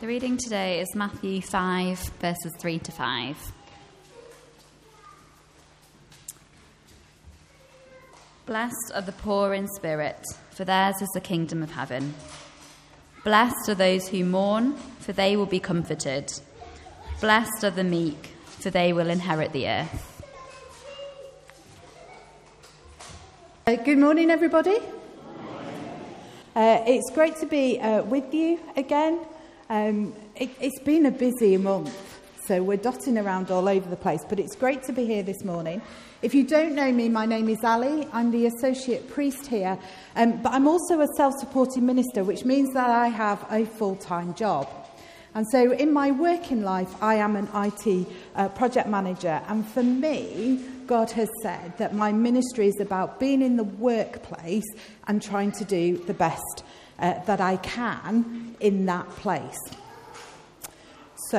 The reading today is Matthew 5, verses 3 to 5. Blessed are the poor in spirit, for theirs is the kingdom of heaven. Blessed are those who mourn, for they will be comforted. Blessed are the meek, for they will inherit the earth. Uh, good morning, everybody. Uh, it's great to be uh, with you again. Um, it, it's been a busy month, so we're dotting around all over the place, but it's great to be here this morning. If you don't know me, my name is Ali. I'm the associate priest here, um, but I'm also a self supporting minister, which means that I have a full time job. And so, in my working life, I am an IT uh, project manager, and for me, God has said that my ministry is about being in the workplace and trying to do the best uh, that I can in that place. So,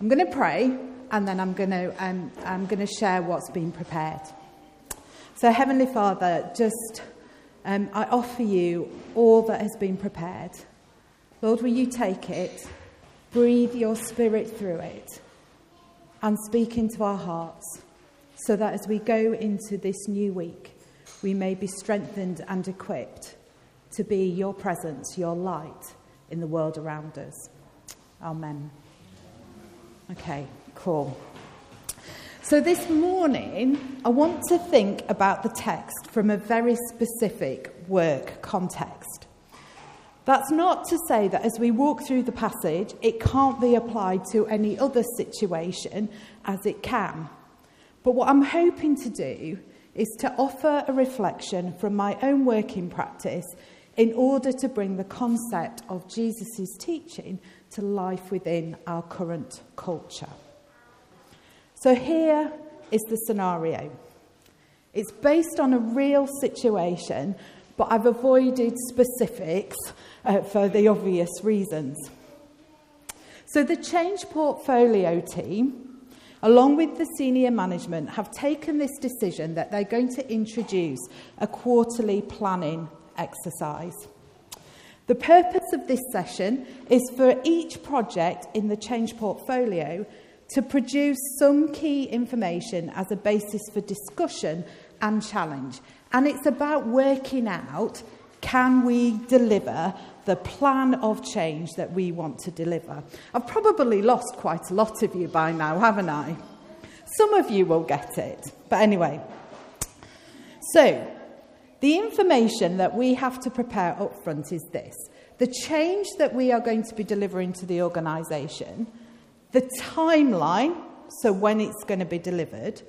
I'm going to pray and then I'm going to, um, I'm going to share what's been prepared. So, Heavenly Father, just um, I offer you all that has been prepared. Lord, will you take it, breathe your spirit through it, and speak into our hearts so that as we go into this new week, we may be strengthened and equipped to be your presence, your light in the world around us. Amen. Okay, cool. So this morning, I want to think about the text from a very specific work context. That's not to say that as we walk through the passage, it can't be applied to any other situation as it can. But what I'm hoping to do is to offer a reflection from my own working practice in order to bring the concept of Jesus' teaching to life within our current culture. So here is the scenario. It's based on a real situation, but I've avoided specifics uh, for the obvious reasons. So the Change Portfolio team along with the senior management, have taken this decision that they're going to introduce a quarterly planning exercise. The purpose of this session is for each project in the change portfolio to produce some key information as a basis for discussion and challenge. And it's about working out can we deliver the plan of change that we want to deliver. I've probably lost quite a lot of you by now, haven't I? Some of you will get it. But anyway, so the information that we have to prepare up front is this the change that we are going to be delivering to the organisation, the timeline, so when it's going to be delivered,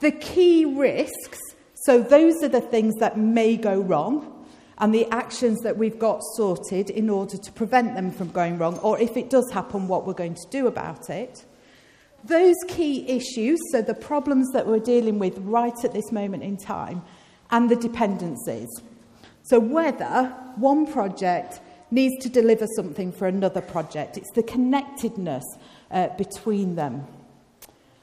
the key risks, so those are the things that may go wrong, and the actions that we've got sorted in order to prevent them from going wrong, or if it does happen, what we're going to do about it. Those key issues, so the problems that we're dealing with right at this moment in time, and the dependencies. So, whether one project needs to deliver something for another project, it's the connectedness uh, between them.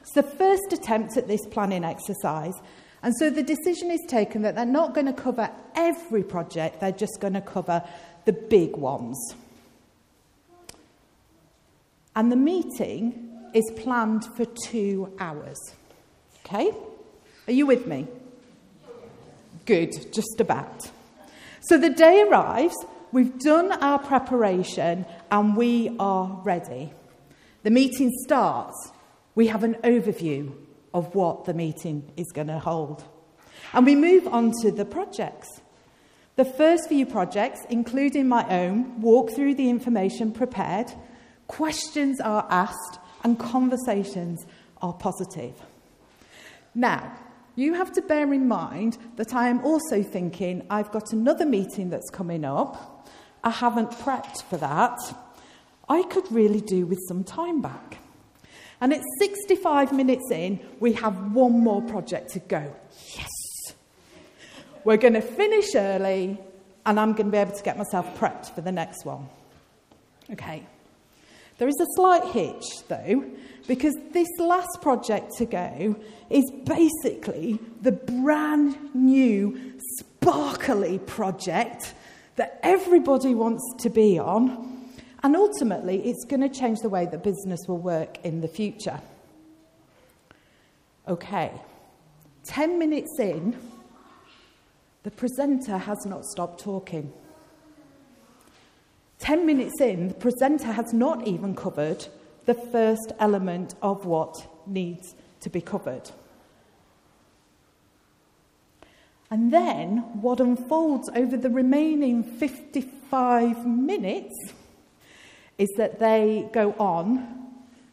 It's the first attempt at this planning exercise, and so the decision is taken that they're not going to cover every project, they're just going to cover the big ones. And the meeting is planned for two hours. Okay? Are you with me? Good, just about. So the day arrives, we've done our preparation, and we are ready. The meeting starts. We have an overview of what the meeting is going to hold. And we move on to the projects. The first few projects, including my own, walk through the information prepared, questions are asked, and conversations are positive. Now, you have to bear in mind that I am also thinking I've got another meeting that's coming up. I haven't prepped for that. I could really do with some time back. And at 65 minutes in, we have one more project to go. Yes! We're going to finish early, and I'm going to be able to get myself prepped for the next one. Okay. There is a slight hitch, though, because this last project to go is basically the brand new, sparkly project that everybody wants to be on And ultimately, it's going to change the way that business will work in the future. Okay, 10 minutes in, the presenter has not stopped talking. 10 minutes in, the presenter has not even covered the first element of what needs to be covered. And then what unfolds over the remaining 55 minutes is that they go on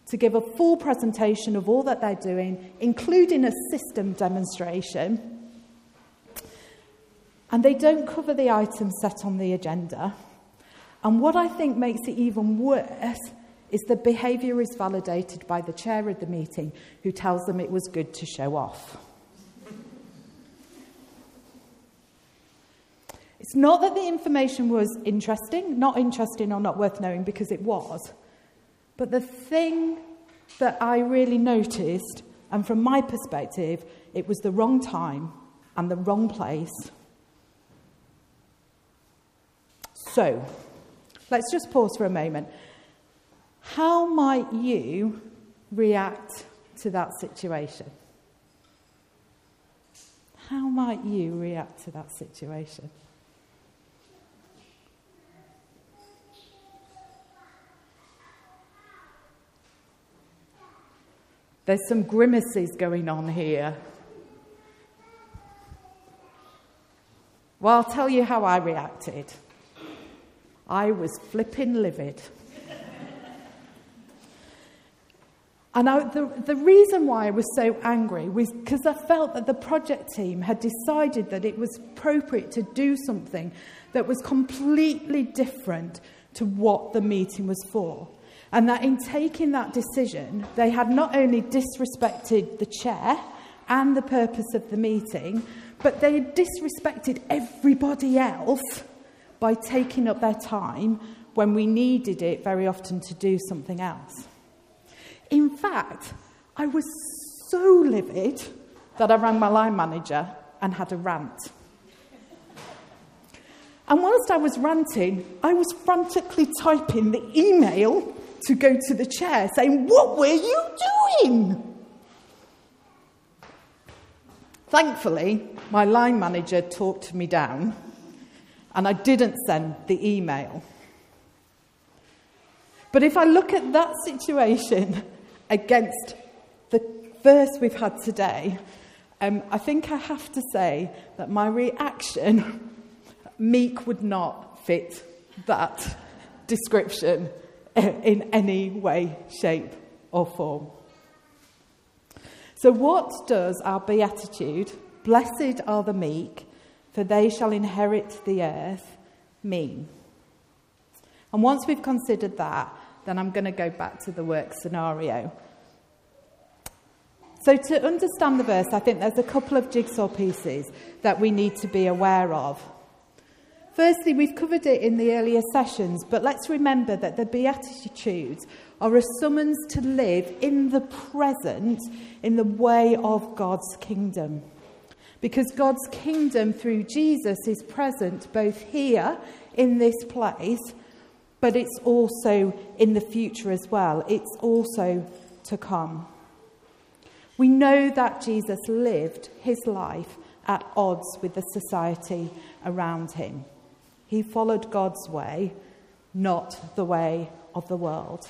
to give a full presentation of all that they're doing, including a system demonstration. And they don't cover the items set on the agenda. And what I think makes it even worse is the behaviour is validated by the chair of the meeting who tells them it was good to show off. It's not that the information was interesting, not interesting or not worth knowing, because it was. But the thing that I really noticed, and from my perspective, it was the wrong time and the wrong place. So, let's just pause for a moment. How might you react to that situation? How might you react to that situation? There's some grimaces going on here. Well, I'll tell you how I reacted. I was flipping livid. and I, the, the reason why I was so angry was because I felt that the project team had decided that it was appropriate to do something that was completely different to what the meeting was for. And that in taking that decision, they had not only disrespected the chair and the purpose of the meeting, but they had disrespected everybody else by taking up their time when we needed it very often to do something else. In fact, I was so livid that I rang my line manager and had a rant. And whilst I was ranting, I was frantically typing the email to go to the chair saying, What were you doing? Thankfully, my line manager talked me down and I didn't send the email. But if I look at that situation against the verse we've had today, um, I think I have to say that my reaction, meek would not fit that description in any way, shape, or form. So, what does our beatitude, blessed are the meek, for they shall inherit the earth, mean? And once we've considered that, then I'm going to go back to the work scenario. So, to understand the verse, I think there's a couple of jigsaw pieces that we need to be aware of. Firstly, we've covered it in the earlier sessions, but let's remember that the Beatitudes are a summons to live in the present in the way of God's kingdom. Because God's kingdom through Jesus is present both here in this place, but it's also in the future as well. It's also to come. We know that Jesus lived his life at odds with the society around him. He followed God's way, not the way of the world.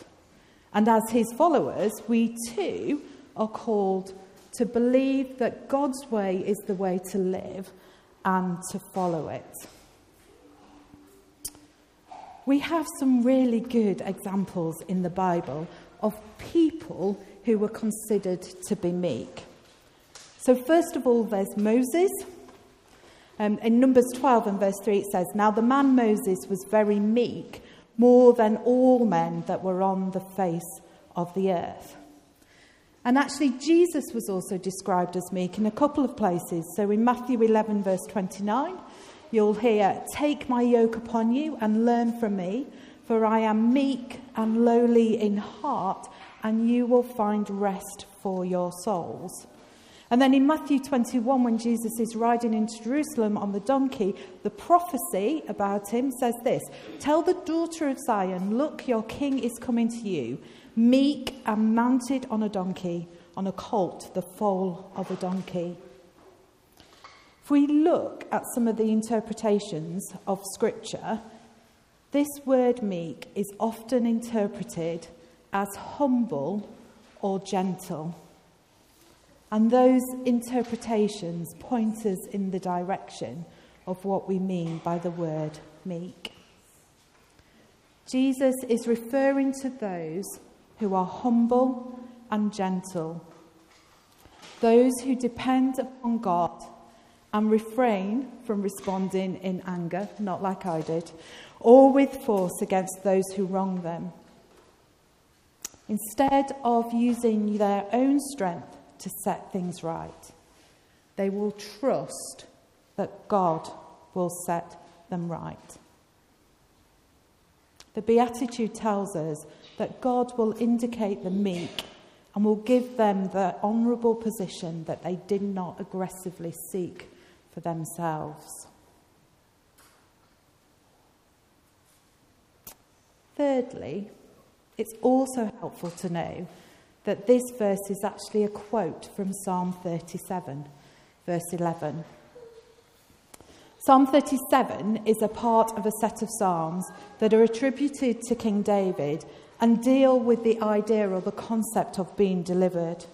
And as his followers, we too are called to believe that God's way is the way to live and to follow it. We have some really good examples in the Bible of people who were considered to be meek. So, first of all, there's Moses. Um, in Numbers 12 and verse 3, it says, Now the man Moses was very meek, more than all men that were on the face of the earth. And actually, Jesus was also described as meek in a couple of places. So in Matthew 11, verse 29, you'll hear, Take my yoke upon you and learn from me, for I am meek and lowly in heart, and you will find rest for your souls. And then in Matthew 21, when Jesus is riding into Jerusalem on the donkey, the prophecy about him says this Tell the daughter of Zion, look, your king is coming to you, meek and mounted on a donkey, on a colt, the foal of a donkey. If we look at some of the interpretations of Scripture, this word meek is often interpreted as humble or gentle. And those interpretations point us in the direction of what we mean by the word meek. Jesus is referring to those who are humble and gentle, those who depend upon God and refrain from responding in anger, not like I did, or with force against those who wrong them. Instead of using their own strength to set things right. They will trust that God will set them right. The Beatitude tells us that God will indicate the meek and will give them the honourable position that they did not aggressively seek for themselves. Thirdly, it's also helpful to know that this verse is actually a quote from Psalm 37, verse 11. Psalm 37 is a part of a set of psalms that are attributed to King David and deal with the idea or the concept of being delivered.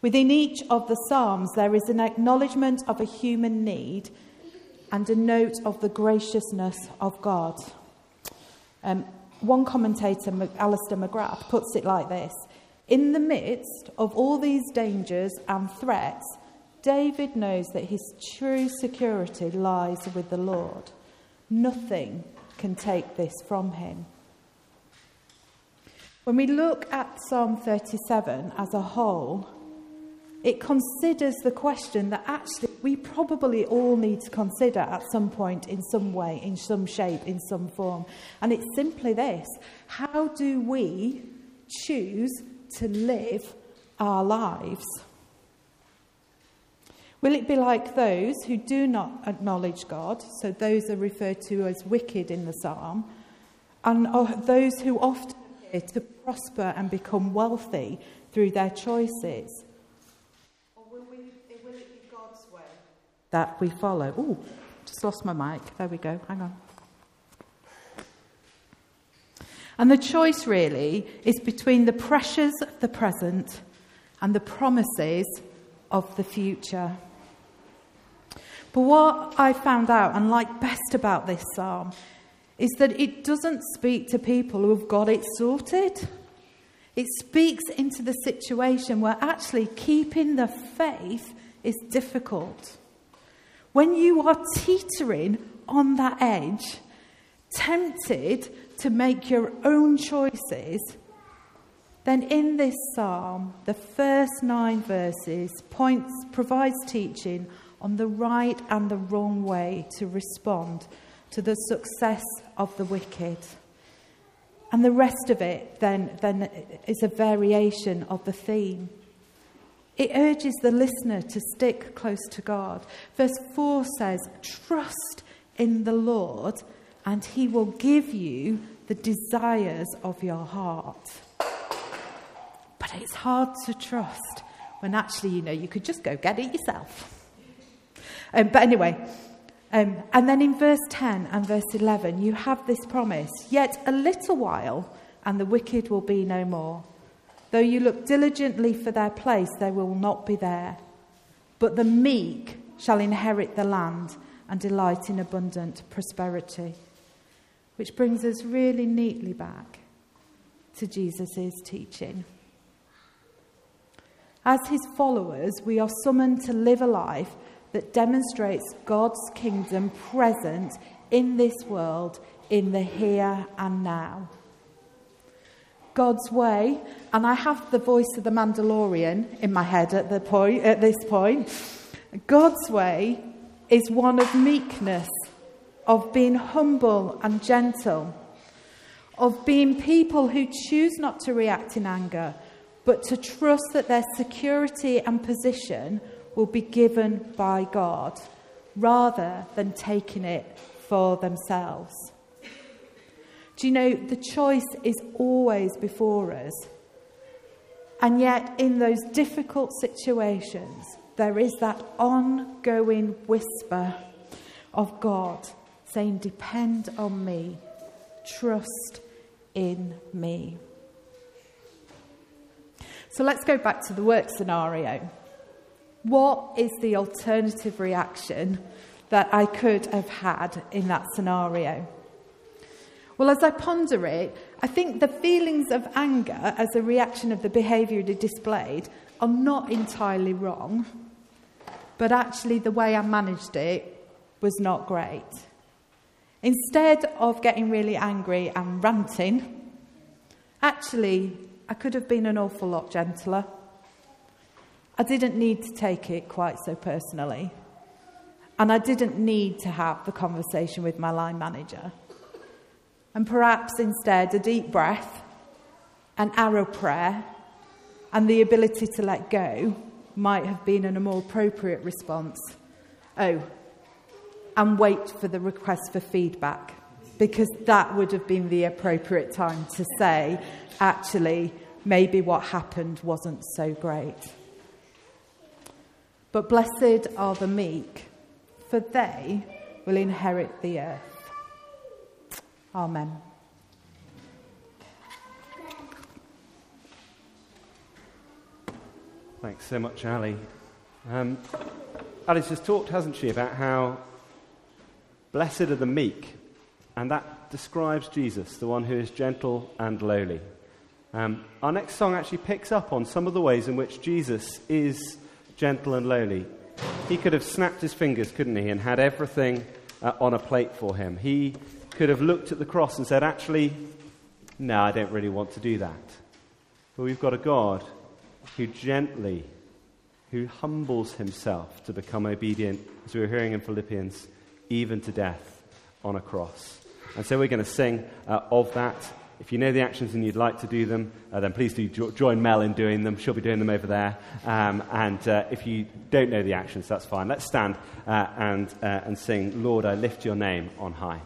Within each of the psalms, there is an acknowledgement of a human need and a note of the graciousness of God. Um, one commentator, Alister McGrath, puts it like this in the midst of all these dangers and threats, David knows that his true security lies with the Lord. Nothing can take this from him. When we look at Psalm 37 as a whole, it considers the question that actually we probably all need to consider at some point, in some way, in some shape, in some form. And it's simply this How do we choose to live our lives? Will it be like those who do not acknowledge God, so those are referred to as wicked in the psalm, and those who often appear to prosper and become wealthy through their choices? Or will, we, will it be God's way that we follow? Oh, just lost my mic. There we go. Hang on. And the choice really is between the pressures of the present and the promises of the future. But what I found out and like best about this psalm is that it doesn't speak to people who have got it sorted. It speaks into the situation where actually keeping the faith is difficult. When you are teetering on that edge, tempted to make your own choices, then in this psalm, the first nine verses points, provides teaching on the right and the wrong way to respond to the success of the wicked. And the rest of it then, then is a variation of the theme. It urges the listener to stick close to God. Verse 4 says, Trust in the Lord and He will give you the desires of your heart. But it's hard to trust when actually, you know, you could just go get it yourself. Um, but anyway, um, and then in verse 10 and verse 11, you have this promise Yet a little while, and the wicked will be no more. Though you look diligently for their place, they will not be there. But the meek shall inherit the land and delight in abundant prosperity. Which brings us really neatly back to Jesus' teaching. As his followers, we are summoned to live a life that demonstrates God's kingdom present in this world, in the here and now. God's way, and I have the voice of the Mandalorian in my head at, the point, at this point. God's way is one of meekness of being humble and gentle, of being people who choose not to react in anger, but to trust that their security and position will be given by God rather than taking it for themselves. Do you know the choice is always before us? And yet, in those difficult situations, there is that ongoing whisper of God saying, Depend on me, trust in me. So let's go back to the work scenario. What is the alternative reaction that I could have had in that scenario? Well, as I ponder it, I think the feelings of anger as a reaction of the behaviour displayed are not entirely wrong, but actually the way I managed it was not great. Instead of getting really angry and ranting, actually, I could have been an awful lot gentler. I didn't need to take it quite so personally. And I didn't need to have the conversation with my line manager. And perhaps instead, a deep breath, an arrow prayer, and the ability to let go might have been a more appropriate response. Oh, and wait for the request for feedback, because that would have been the appropriate time to say, actually, maybe what happened wasn't so great. But blessed are the meek, for they will inherit the earth. Amen. Thanks so much, Ali. Um, Alice has talked, hasn't she, about how blessed are the meek, and that describes Jesus, the one who is gentle and lowly. Um, our next song actually picks up on some of the ways in which Jesus is gentle and lowly. He could have snapped his fingers, couldn't he, and had everything uh, on a plate for him. He could have looked at the cross and said, Actually, no, I don't really want to do that. But we've got a God who gently, who humbles himself to become obedient, as we were hearing in Philippians, even to death on a cross. And so we're going to sing uh, of that. If you know the actions and you'd like to do them, uh, then please do jo- join Mel in doing them. She'll be doing them over there. Um, and uh, if you don't know the actions, that's fine. Let's stand uh, and, uh, and sing, Lord, I lift your name on high.